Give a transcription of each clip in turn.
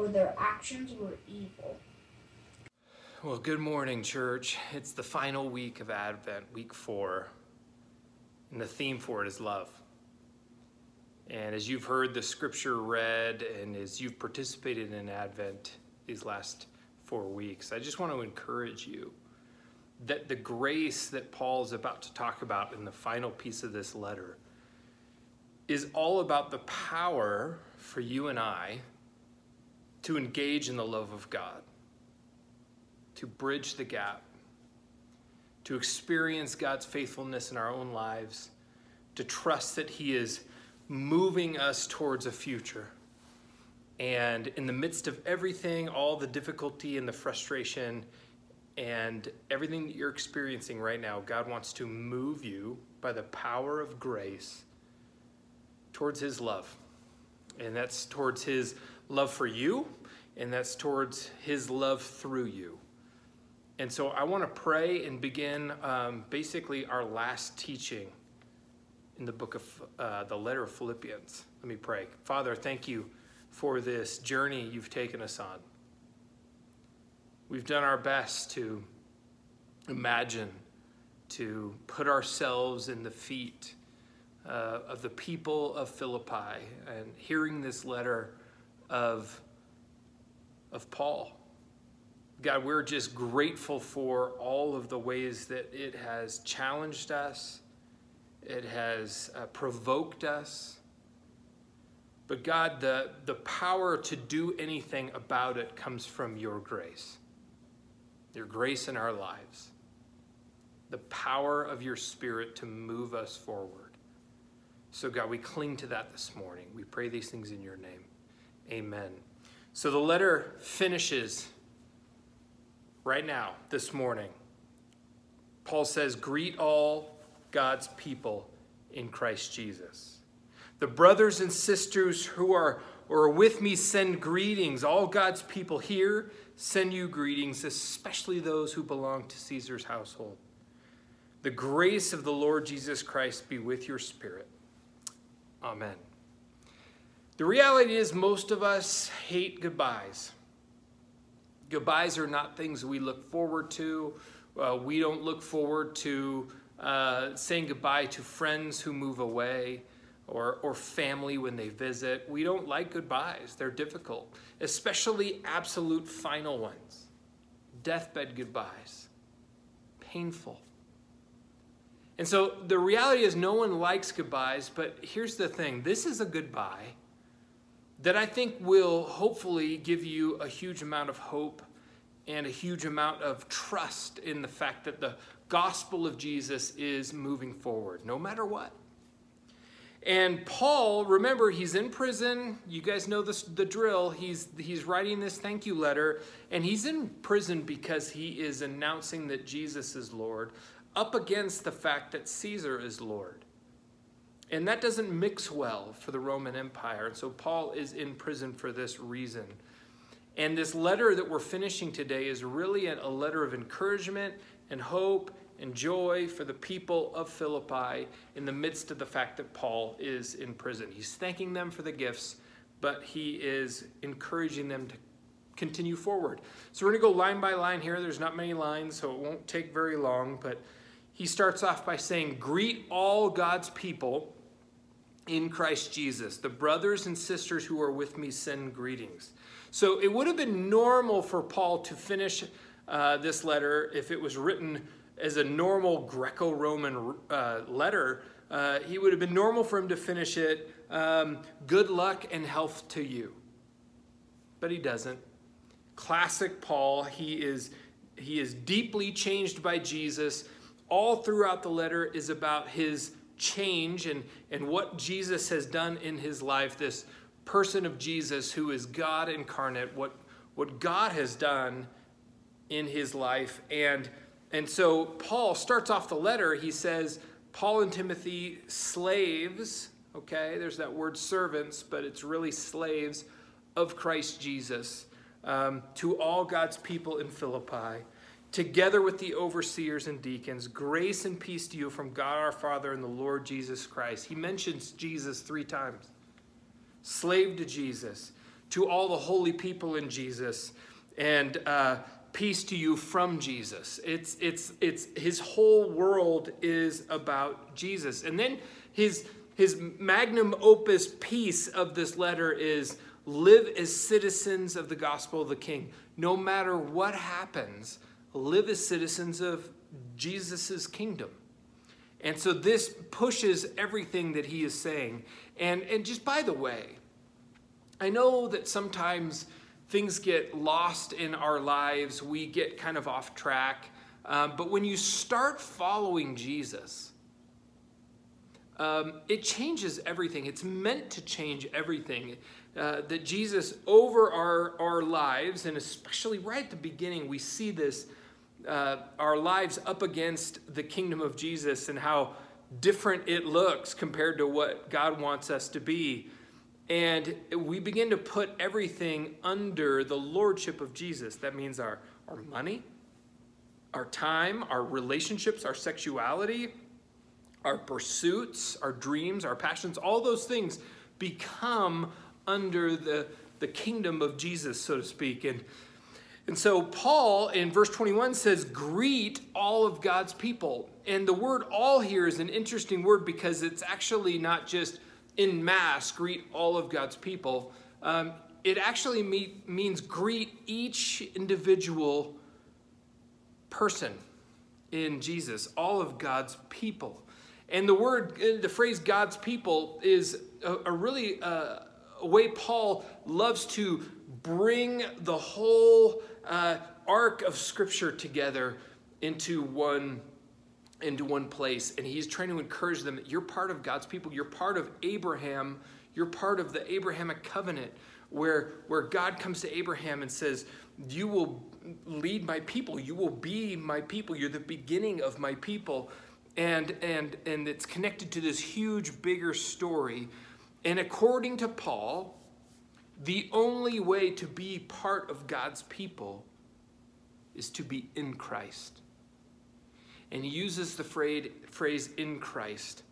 or their actions were evil. Well, good morning, church. It's the final week of Advent, week four, and the theme for it is love. And as you've heard the scripture read and as you've participated in Advent these last four weeks, I just want to encourage you that the grace that Paul is about to talk about in the final piece of this letter is all about the power for you and I to engage in the love of God to bridge the gap, to experience God's faithfulness in our own lives, to trust that He is moving us towards a future. And in the midst of everything, all the difficulty and the frustration and everything that you're experiencing right now, God wants to move you by the power of grace towards His love. And that's towards His love for you, and that's towards His love through you. And so I want to pray and begin um, basically our last teaching in the book of uh, the letter of Philippians. Let me pray. Father, thank you for this journey you've taken us on. We've done our best to imagine, to put ourselves in the feet uh, of the people of Philippi and hearing this letter of, of Paul God, we're just grateful for all of the ways that it has challenged us, it has uh, provoked us. But God, the, the power to do anything about it comes from your grace, your grace in our lives, the power of your Spirit to move us forward. So, God, we cling to that this morning. We pray these things in your name. Amen. So the letter finishes right now, this morning. Paul says, Greet all God's people in Christ Jesus. The brothers and sisters who are, are with me send greetings. All God's people here send you greetings, especially those who belong to Caesar's household. The grace of the Lord Jesus Christ be with your spirit. Amen. The reality is, most of us hate goodbyes. Goodbyes are not things we look forward to. Uh, we don't look forward to uh, saying goodbye to friends who move away or, or family when they visit. We don't like goodbyes, they're difficult, especially absolute final ones. Deathbed goodbyes, painful. And so the reality is, no one likes goodbyes, but here's the thing this is a goodbye that I think will hopefully give you a huge amount of hope and a huge amount of trust in the fact that the gospel of Jesus is moving forward, no matter what. And Paul, remember, he's in prison. You guys know this, the drill. He's, he's writing this thank you letter, and he's in prison because he is announcing that Jesus is Lord, up against the fact that Caesar is Lord. And that doesn't mix well for the Roman Empire. And so Paul is in prison for this reason. And this letter that we're finishing today is really a letter of encouragement and hope and joy for the people of Philippi in the midst of the fact that Paul is in prison. He's thanking them for the gifts, but he is encouraging them to continue forward. So we're going to go line by line here. There's not many lines, so it won't take very long, but he starts off by saying, Greet all God's people in Christ Jesus. The brothers and sisters who are with me send greetings. So it would have been normal for Paul to finish uh, this letter if it was written as a normal Greco Roman uh, letter. Uh, he would have been normal for him to finish it, um, good luck and health to you. But he doesn't. Classic Paul, he is, he is deeply changed by Jesus. All throughout the letter is about his change and, and what Jesus has done in his life, this person of Jesus who is God incarnate, what, what God has done in his life. And, and so Paul starts off the letter, he says, Paul and Timothy, slaves, okay, there's that word servants, but it's really slaves of Christ Jesus, um, to all God's people in Philippi together with the overseers and deacons, grace and peace to you from God our Father and the Lord Jesus Christ. He mentions Jesus three times. Slave to Jesus, to all the holy people in Jesus, and uh, peace to you from Jesus. It's, it's, it's, his whole world is about Jesus. And then his, his magnum opus piece of this letter is live as citizens of the gospel of the king. No matter what happens, live as citizens of Jesus' kingdom. And so this pushes everything that he is saying. And, and just by the way, I know that sometimes things get lost in our lives, we get kind of off track. Um, but when you start following Jesus, um, it changes everything. It's meant to change everything. Uh, that Jesus, over our, our lives, and especially right at the beginning, we see this uh, our lives up against the kingdom of Jesus and how different it looks compared to what God wants us to be. And we begin to put everything under the lordship of Jesus. That means our, our money, our time, our relationships, our sexuality, our pursuits, our dreams, our passions, all those things become under the, the kingdom of Jesus, so to speak. And and so Paul in verse 21 says, Greet all of God's people. And the word all here is an interesting word because it's actually not just in mass, greet all of God's people. Um, it actually me- means greet each individual person in Jesus, all of God's people. And the word, the phrase God's people is a, a really uh, a way Paul loves to bring the whole uh, arc of Scripture together into one into one place. And he's trying to encourage them that you're part of God's people. You're part of Abraham. You're part of the Abrahamic covenant where where God comes to Abraham and says you will lead my people. You will be my people. You're the beginning of my people. And and and it's connected to this huge bigger story. And according to Paul the only way to be part of God's people is to be in Christ. And he uses the phrase in Christ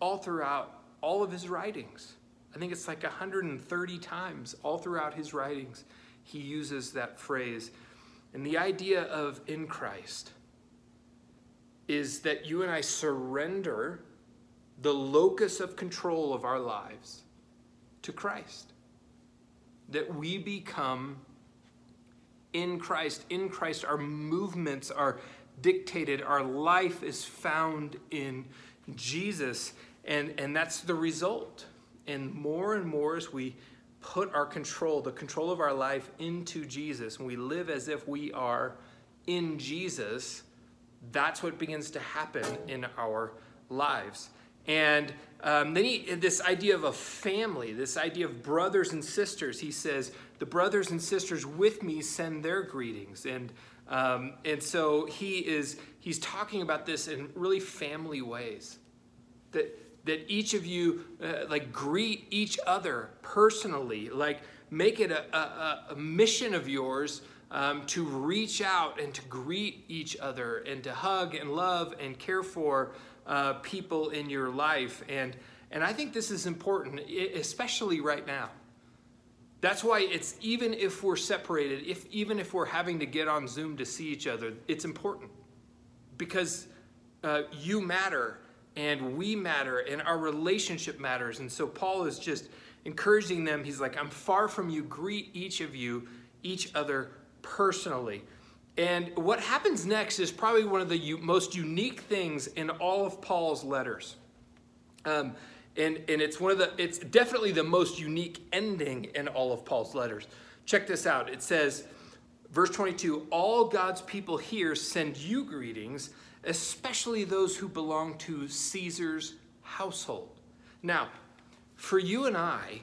all throughout all of his writings. I think it's like 130 times all throughout his writings, he uses that phrase. And the idea of in Christ is that you and I surrender the locus of control of our lives to Christ that we become in Christ. In Christ, our movements are dictated, our life is found in Jesus, and, and that's the result. And more and more as we put our control, the control of our life into Jesus, and we live as if we are in Jesus, that's what begins to happen in our lives. And um, then he, this idea of a family, this idea of brothers and sisters, he says, the brothers and sisters with me send their greetings. And, um, and so he is, he's talking about this in really family ways. That, that each of you, uh, like, greet each other personally. Like, make it a, a, a mission of yours um, to reach out and to greet each other and to hug and love and care for uh, people in your life. And, and I think this is important, especially right now. That's why it's even if we're separated, if even if we're having to get on Zoom to see each other, it's important because uh, you matter and we matter and our relationship matters. And so Paul is just encouraging them. He's like, I'm far from you. Greet each of you, each other personally. And what happens next is probably one of the most unique things in all of Paul's letters. Um, and, and it's one of the it's definitely the most unique ending in all of Paul's letters. Check this out. It says, verse 22, all God's people here send you greetings, especially those who belong to Caesar's household. Now, for you and I,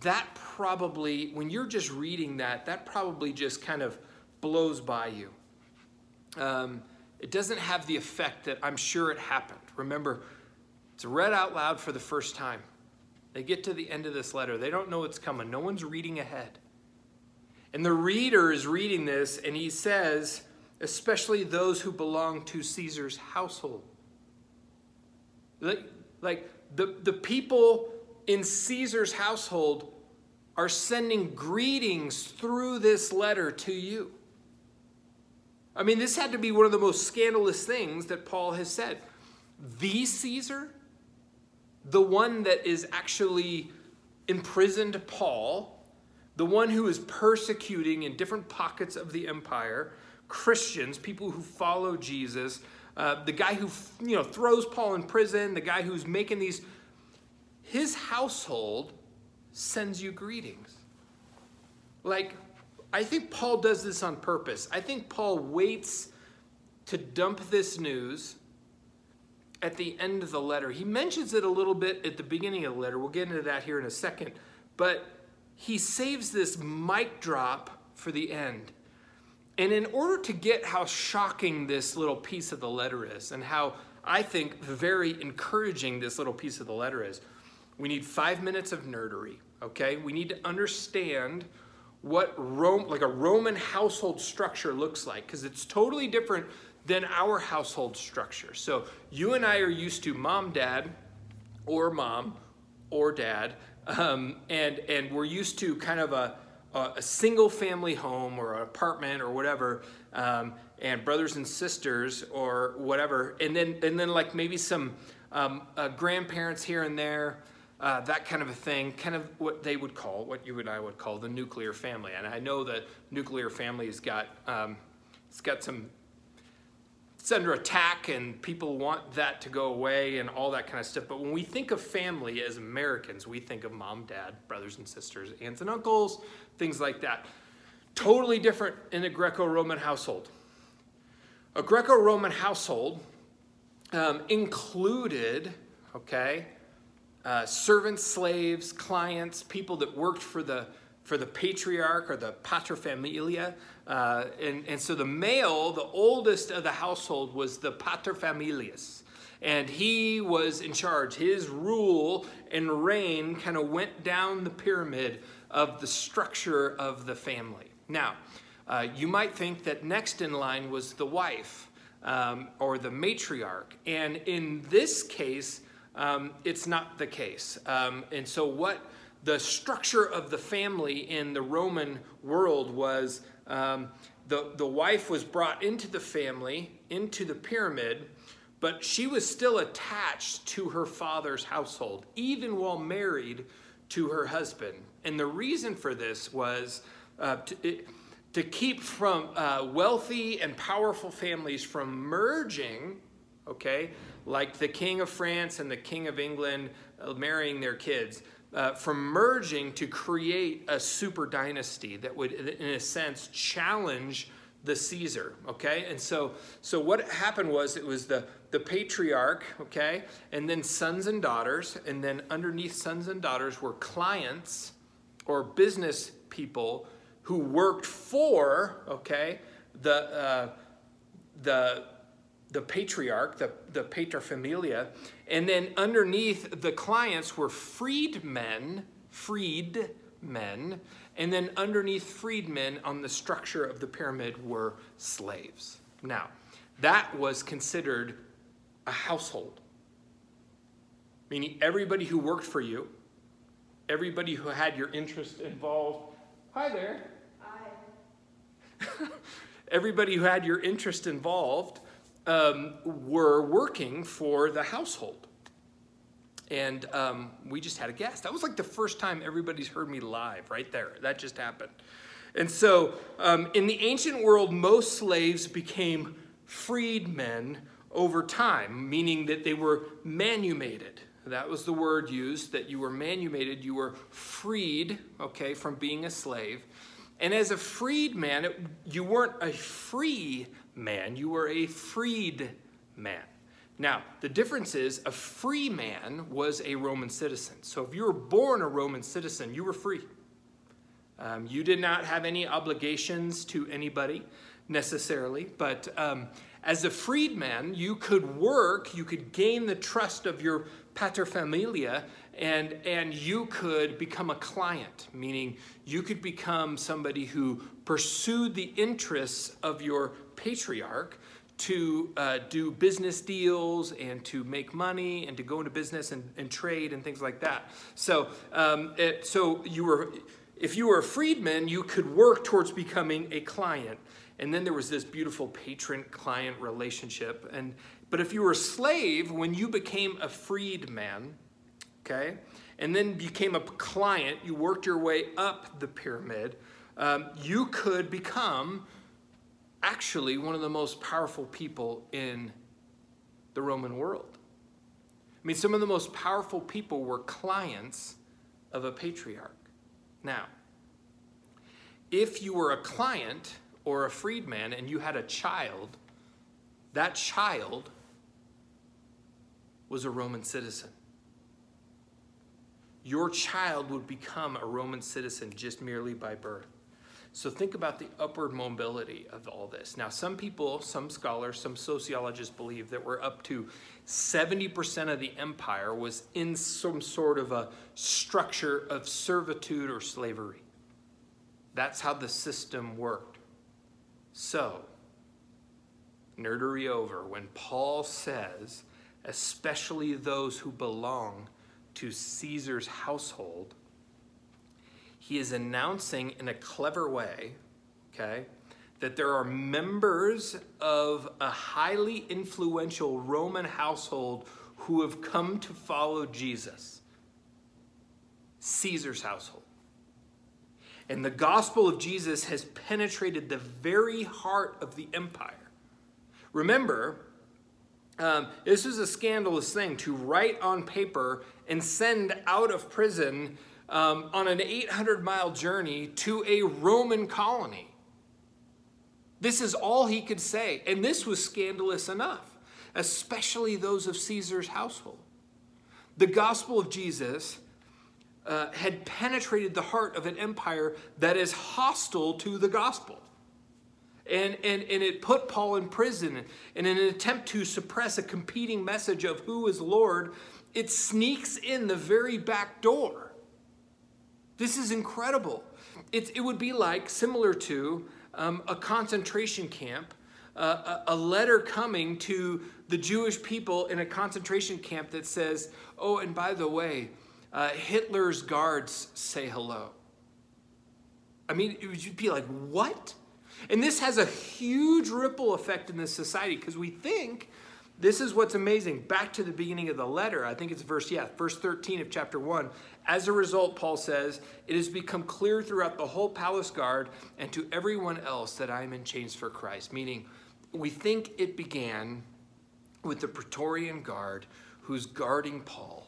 that probably, when you're just reading that, that probably just kind of blows by you. Um, it doesn't have the effect that I'm sure it happened. Remember, it's read out loud for the first time. They get to the end of this letter. They don't know what's coming. No one's reading ahead. And the reader is reading this, and he says, especially those who belong to Caesar's household. Like, like the, the people in Caesar's household are sending greetings through this letter to you. I mean, this had to be one of the most scandalous things that Paul has said. The Caesar, the one that is actually imprisoned Paul, the one who is persecuting in different pockets of the empire Christians, people who follow Jesus, uh, the guy who you know throws Paul in prison, the guy who's making these, his household sends you greetings. Like, I think Paul does this on purpose. I think Paul waits to dump this news at the end of the letter. He mentions it a little bit at the beginning of the letter. We'll get into that here in a second. But he saves this mic drop for the end. And in order to get how shocking this little piece of the letter is and how I think very encouraging this little piece of the letter is, we need five minutes of nerdery, okay? We need to understand what Rome, like a Roman household structure looks like, because it's totally different than our household structure. So you and I are used to mom, dad, or mom, or dad, um, and and we're used to kind of a a single family home or an apartment or whatever, um, and brothers and sisters or whatever, and then and then like maybe some um, uh, grandparents here and there uh, that kind of a thing, kind of what they would call, what you and I would call the nuclear family. And I know the nuclear family has got, um, it's got some, it's under attack and people want that to go away and all that kind of stuff. But when we think of family as Americans, we think of mom, dad, brothers and sisters, aunts and uncles, things like that. Totally different in a Greco-Roman household. A Greco-Roman household um, included, okay, uh, servants, slaves, clients, people that worked for the for the patriarch or the paterfamilia. Uh, and, and so the male, the oldest of the household, was the paterfamilias. And he was in charge. His rule and reign kind of went down the pyramid of the structure of the family. Now, uh, you might think that next in line was the wife um, or the matriarch. And in this case, um, it's not the case. Um, and so, what the structure of the family in the Roman world was um, the, the wife was brought into the family, into the pyramid, but she was still attached to her father's household, even while married to her husband. And the reason for this was uh, to, it, to keep from uh, wealthy and powerful families from merging, okay, like the King of France and the King of England uh, marrying their kids, uh, from merging to create a super dynasty that would, in a sense, challenge the Caesar, okay? And so, so what happened was it was the, the patriarch, okay, and then sons and daughters, and then underneath sons and daughters were clients or business people who worked for, okay, the, uh, the the patriarch, the, the paterfamilia, and then underneath the clients were freedmen, freedmen, and then underneath freedmen on the structure of the pyramid were slaves. Now, that was considered a household, meaning everybody who worked for you, everybody who had your interest involved. Hi there. Hi. everybody who had your interest involved um, were working for the household. And um, we just had a guest. That was like the first time everybody's heard me live right there. That just happened. And so um, in the ancient world, most slaves became freedmen over time, meaning that they were manumated. That was the word used, that you were manumated, you were freed, okay, from being a slave. And as a freedman, you weren't a free man, you were a freed man. Now, the difference is a free man was a Roman citizen. So if you were born a Roman citizen, you were free. Um, you did not have any obligations to anybody necessarily, but um, as a freedman, you could work, you could gain the trust of your paterfamilia, and, and you could become a client, meaning you could become somebody who pursued the interests of your patriarch to uh, do business deals and to make money and to go into business and, and trade and things like that. So, um, it, so you were, if you were a freedman, you could work towards becoming a client. And then there was this beautiful patron client relationship. And, but if you were a slave, when you became a freedman, okay, and then became a client, you worked your way up the pyramid, um, you could become actually one of the most powerful people in the Roman world. I mean, some of the most powerful people were clients of a patriarch. Now, if you were a client or a freedman and you had a child, that child was a Roman citizen. Your child would become a Roman citizen just merely by birth. So think about the upward mobility of all this. Now, some people, some scholars, some sociologists believe that we're up to 70% of the empire was in some sort of a structure of servitude or slavery. That's how the system worked. So, nerdery over, when Paul says, especially those who belong to Caesar's household, he is announcing in a clever way, okay, that there are members of a highly influential Roman household who have come to follow Jesus. Caesar's household. And the gospel of Jesus has penetrated the very heart of the empire. Remember, um, this is a scandalous thing to write on paper and send out of prison um, on an 800 mile journey to a Roman colony. This is all he could say. And this was scandalous enough, especially those of Caesar's household. The gospel of Jesus uh, had penetrated the heart of an empire that is hostile to the gospel. And, and, and it put Paul in prison. And in an attempt to suppress a competing message of who is Lord, it sneaks in the very back door this is incredible. It, it would be like, similar to um, a concentration camp, uh, a, a letter coming to the Jewish people in a concentration camp that says, oh, and by the way, uh, Hitler's guards say hello. I mean, it would be like, what? And this has a huge ripple effect in this society because we think this is what's amazing. Back to the beginning of the letter, I think it's verse, yeah, verse 13 of chapter 1. As a result, Paul says, it has become clear throughout the whole palace guard and to everyone else that I am in chains for Christ. Meaning, we think it began with the Praetorian Guard who's guarding Paul.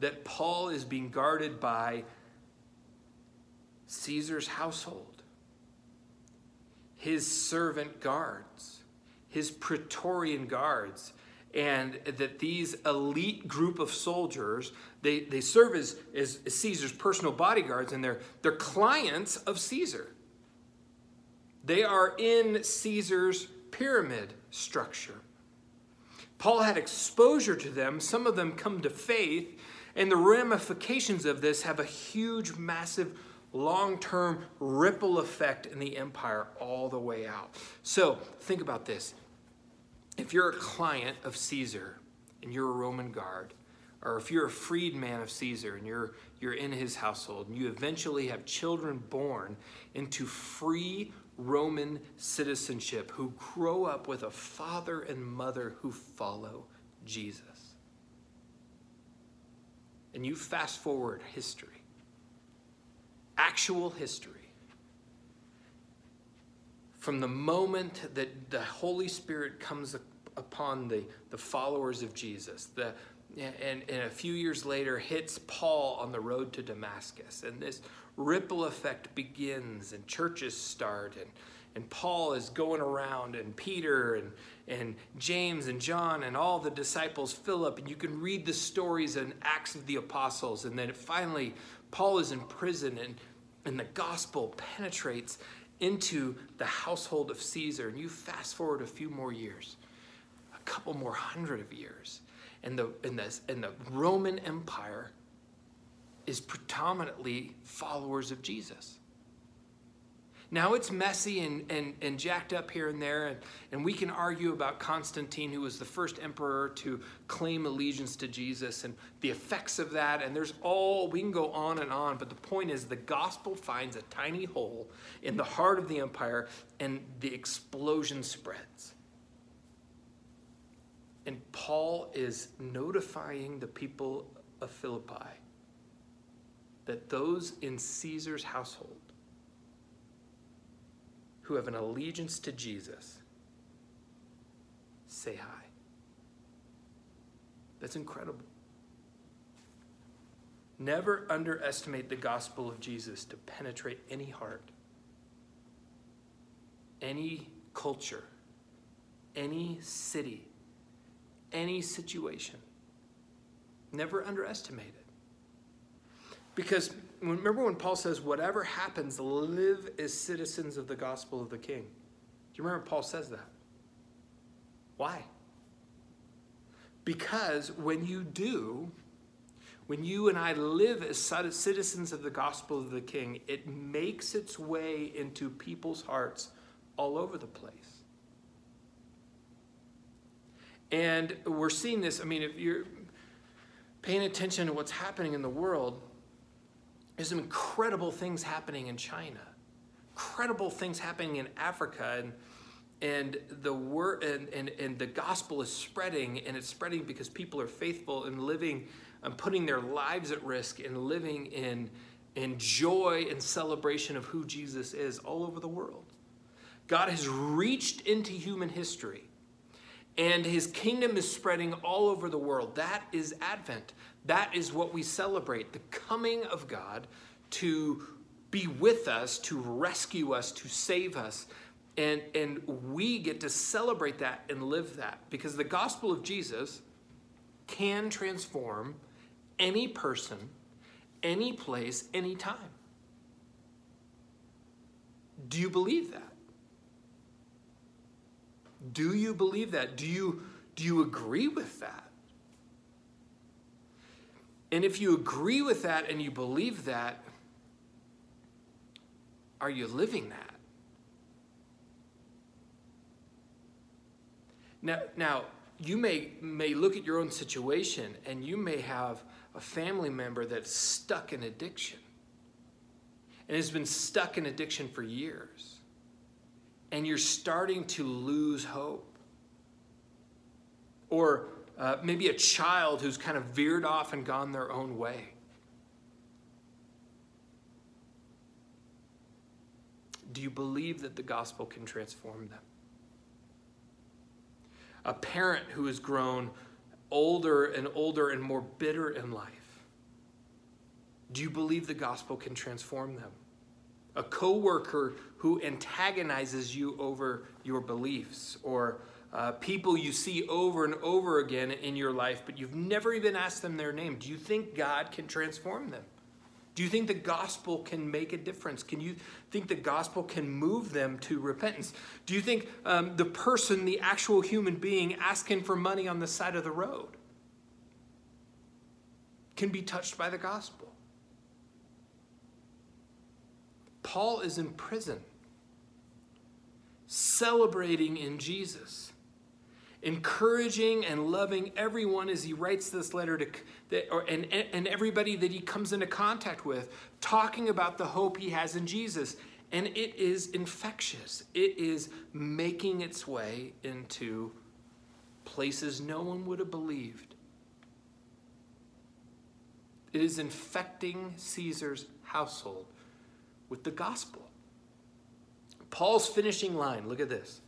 That Paul is being guarded by Caesar's household, his servant guards his Praetorian guards, and that these elite group of soldiers, they, they serve as, as Caesar's personal bodyguards, and they're, they're clients of Caesar. They are in Caesar's pyramid structure. Paul had exposure to them. Some of them come to faith, and the ramifications of this have a huge, massive long term ripple effect in the empire all the way out. So think about this. If you're a client of Caesar and you're a Roman guard, or if you're a freedman of Caesar and you're, you're in his household, and you eventually have children born into free Roman citizenship who grow up with a father and mother who follow Jesus. And you fast forward history actual history. From the moment that the Holy Spirit comes upon the, the followers of Jesus, the, and, and a few years later hits Paul on the road to Damascus. And this ripple effect begins, and churches start, and, and Paul is going around, and Peter and, and James and John and all the disciples up, and you can read the stories in Acts of the Apostles. And then finally, Paul is in prison, and and the gospel penetrates into the household of Caesar. And you fast forward a few more years, a couple more hundred of years, and the, and the, and the Roman Empire is predominantly followers of Jesus. Now it's messy and, and, and jacked up here and there, and, and we can argue about Constantine, who was the first emperor to claim allegiance to Jesus, and the effects of that. And there's all, we can go on and on, but the point is the gospel finds a tiny hole in the heart of the empire, and the explosion spreads. And Paul is notifying the people of Philippi that those in Caesar's household who have an allegiance to Jesus say hi. That's incredible. Never underestimate the gospel of Jesus to penetrate any heart, any culture, any city, any situation. Never underestimate it. Because remember when Paul says, whatever happens, live as citizens of the gospel of the king. Do you remember Paul says that? Why? Because when you do, when you and I live as citizens of the gospel of the king, it makes its way into people's hearts all over the place. And we're seeing this, I mean, if you're paying attention to what's happening in the world, there's some incredible things happening in China, incredible things happening in Africa, and and the word and, and, and the gospel is spreading, and it's spreading because people are faithful and living and putting their lives at risk and living in in joy and celebration of who Jesus is all over the world. God has reached into human history and his kingdom is spreading all over the world. That is Advent. That is what we celebrate the coming of God to be with us, to rescue us, to save us. And, and we get to celebrate that and live that because the gospel of Jesus can transform any person, any place, any time. Do you believe that? Do you believe that? Do you, do you agree with that? And if you agree with that and you believe that, are you living that? Now, now you may, may look at your own situation and you may have a family member that's stuck in addiction and has been stuck in addiction for years. And you're starting to lose hope. Or uh, maybe a child who's kind of veered off and gone their own way. Do you believe that the gospel can transform them? A parent who has grown older and older and more bitter in life. Do you believe the gospel can transform them? A coworker who antagonizes you over your beliefs or uh, people you see over and over again in your life, but you've never even asked them their name. Do you think God can transform them? Do you think the gospel can make a difference? Can you think the gospel can move them to repentance? Do you think um, the person, the actual human being asking for money on the side of the road, can be touched by the gospel? Paul is in prison, celebrating in Jesus encouraging and loving everyone as he writes this letter to that, or, and, and everybody that he comes into contact with, talking about the hope he has in Jesus. And it is infectious. It is making its way into places no one would have believed. It is infecting Caesar's household with the gospel. Paul's finishing line, look at this.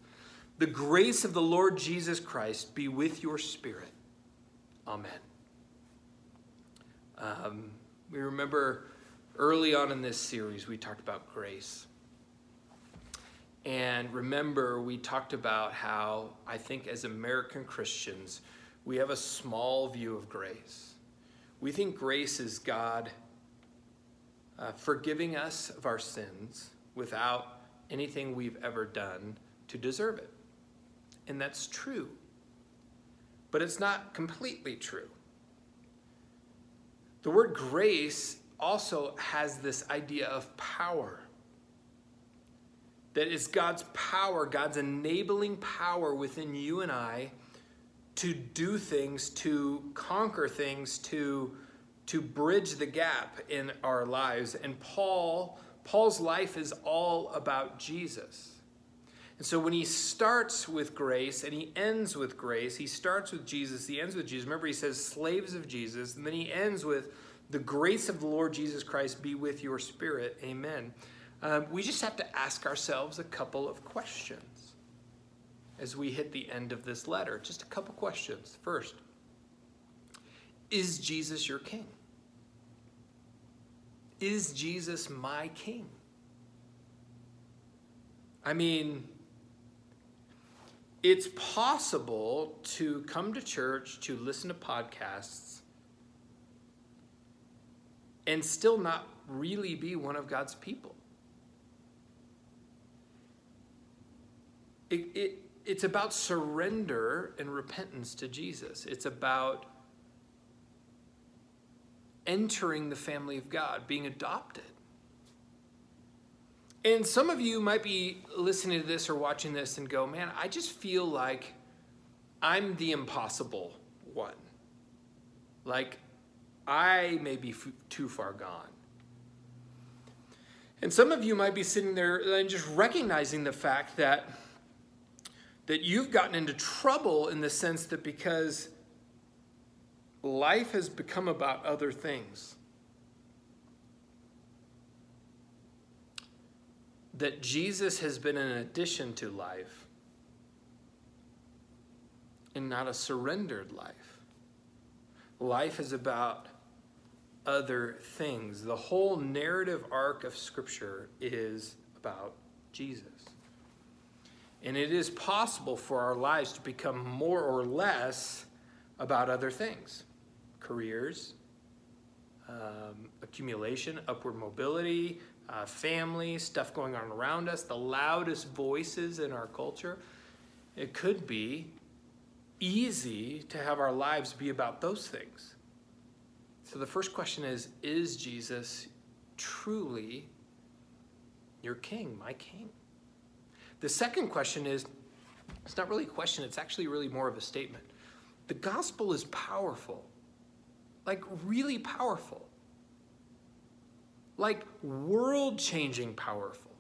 The grace of the Lord Jesus Christ be with your spirit. Amen. Um, we remember early on in this series, we talked about grace. And remember, we talked about how I think as American Christians, we have a small view of grace. We think grace is God uh, forgiving us of our sins without anything we've ever done to deserve it. And that's true. But it's not completely true. The word grace also has this idea of power. That is God's power, God's enabling power within you and I to do things, to conquer things, to, to bridge the gap in our lives. And Paul, Paul's life is all about Jesus. And so when he starts with grace and he ends with grace, he starts with Jesus, he ends with Jesus. Remember, he says, slaves of Jesus, and then he ends with, the grace of the Lord Jesus Christ be with your spirit. Amen. Um, we just have to ask ourselves a couple of questions as we hit the end of this letter. Just a couple questions. First, is Jesus your king? Is Jesus my king? I mean, it's possible to come to church, to listen to podcasts, and still not really be one of God's people. It, it, it's about surrender and repentance to Jesus. It's about entering the family of God, being adopted. And some of you might be listening to this or watching this and go, man, I just feel like I'm the impossible one. Like, I may be f- too far gone. And some of you might be sitting there and just recognizing the fact that that you've gotten into trouble in the sense that because life has become about other things that Jesus has been an addition to life and not a surrendered life. Life is about other things. The whole narrative arc of Scripture is about Jesus. And it is possible for our lives to become more or less about other things careers, um, accumulation, upward mobility, uh, family, stuff going on around us, the loudest voices in our culture. It could be easy to have our lives be about those things. So the first question is Is Jesus truly your king, my king? The second question is it's not really a question, it's actually really more of a statement. The gospel is powerful, like really powerful like world changing powerful.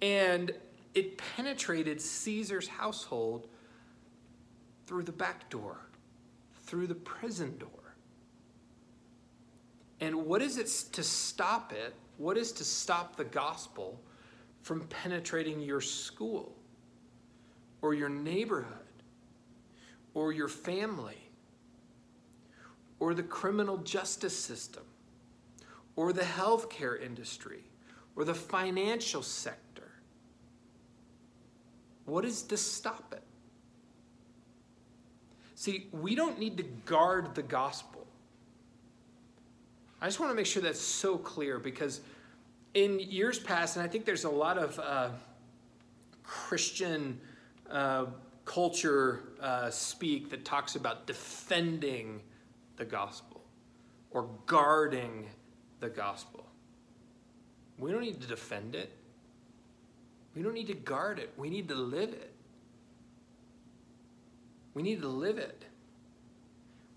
And it penetrated Caesar's household through the back door, through the prison door. And what is it to stop it? What is to stop the gospel from penetrating your school or your neighborhood or your family or the criminal justice system? or the healthcare industry or the financial sector? What is to stop it? See, we don't need to guard the gospel. I just want to make sure that's so clear because in years past, and I think there's a lot of uh, Christian uh, culture uh, speak that talks about defending the gospel or guarding the gospel. We don't need to defend it. We don't need to guard it. We need to live it. We need to live it.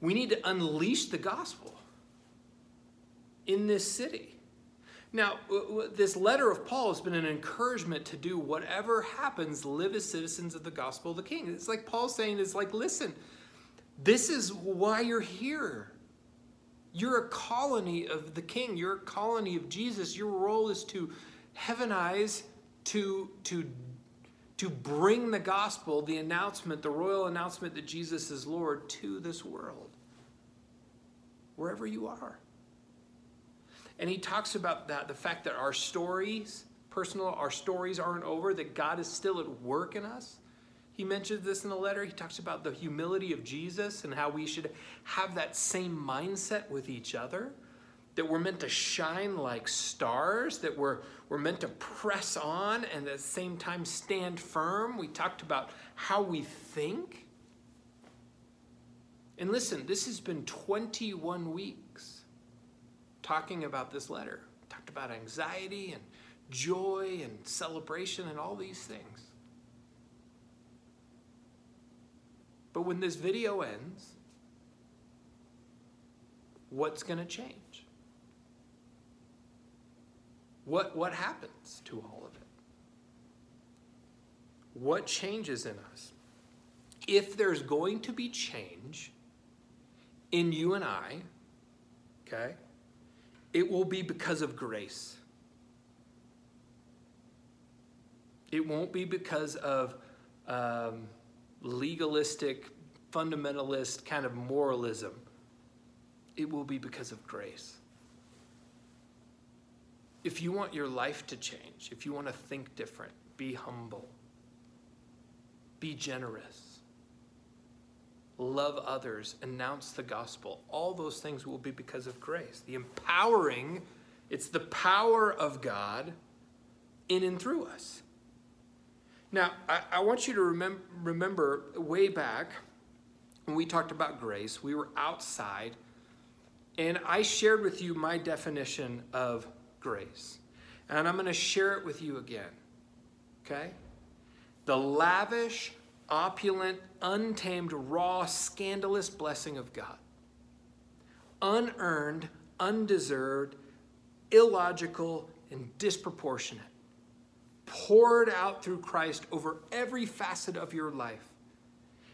We need to unleash the gospel in this city. Now, this letter of Paul has been an encouragement to do whatever happens, live as citizens of the gospel of the king. It's like Paul saying, it's like, listen, this is why you're here. You're a colony of the King. You're a colony of Jesus. Your role is to heavenize, to, to, to bring the gospel, the announcement, the royal announcement that Jesus is Lord to this world, wherever you are. And he talks about that, the fact that our stories, personal, our stories aren't over, that God is still at work in us. He mentions this in the letter. He talks about the humility of Jesus and how we should have that same mindset with each other. That we're meant to shine like stars, that we're, we're meant to press on and at the same time stand firm. We talked about how we think. And listen, this has been 21 weeks talking about this letter. Talked about anxiety and joy and celebration and all these things. But when this video ends, what's going to change? What, what happens to all of it? What changes in us? If there's going to be change in you and I, okay, it will be because of grace. It won't be because of um, legalistic, fundamentalist kind of moralism. It will be because of grace. If you want your life to change, if you want to think different, be humble, be generous, love others, announce the gospel. All those things will be because of grace. The empowering, it's the power of God in and through us. Now, I, I want you to remem- remember way back when we talked about grace, we were outside, and I shared with you my definition of grace. And I'm going to share it with you again. Okay? The lavish, opulent, untamed, raw, scandalous blessing of God. Unearned, undeserved, illogical, and disproportionate. Poured out through Christ over every facet of your life.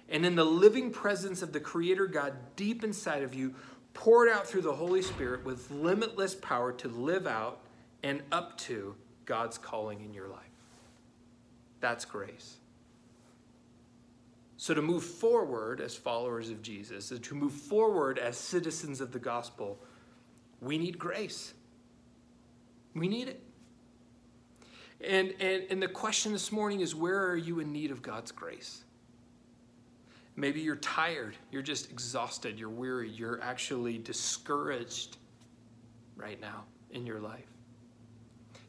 And in the living presence of the Creator God deep inside of you, poured out through the Holy Spirit with limitless power to live out and up to God's calling in your life. That's grace. So, to move forward as followers of Jesus, to move forward as citizens of the gospel, we need grace. We need it. And, and, and the question this morning is where are you in need of God's grace? Maybe you're tired, you're just exhausted, you're weary, you're actually discouraged right now in your life.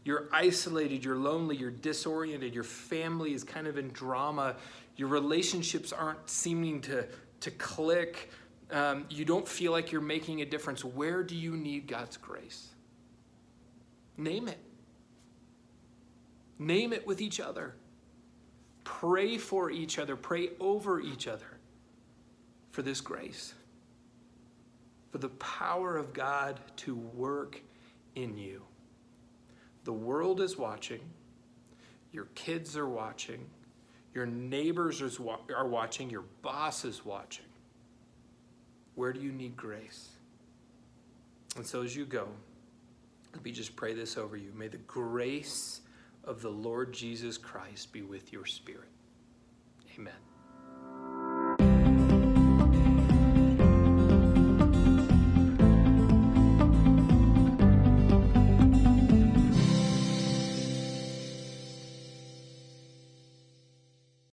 You're isolated, you're lonely, you're disoriented, your family is kind of in drama, your relationships aren't seeming to, to click, um, you don't feel like you're making a difference. Where do you need God's grace? Name it. Name it with each other. Pray for each other, pray over each other for this grace, for the power of God to work in you. The world is watching, your kids are watching, your neighbors are watching, your boss is watching. Where do you need grace? And so as you go, let me just pray this over you. May the grace of the Lord Jesus Christ be with your spirit. Amen.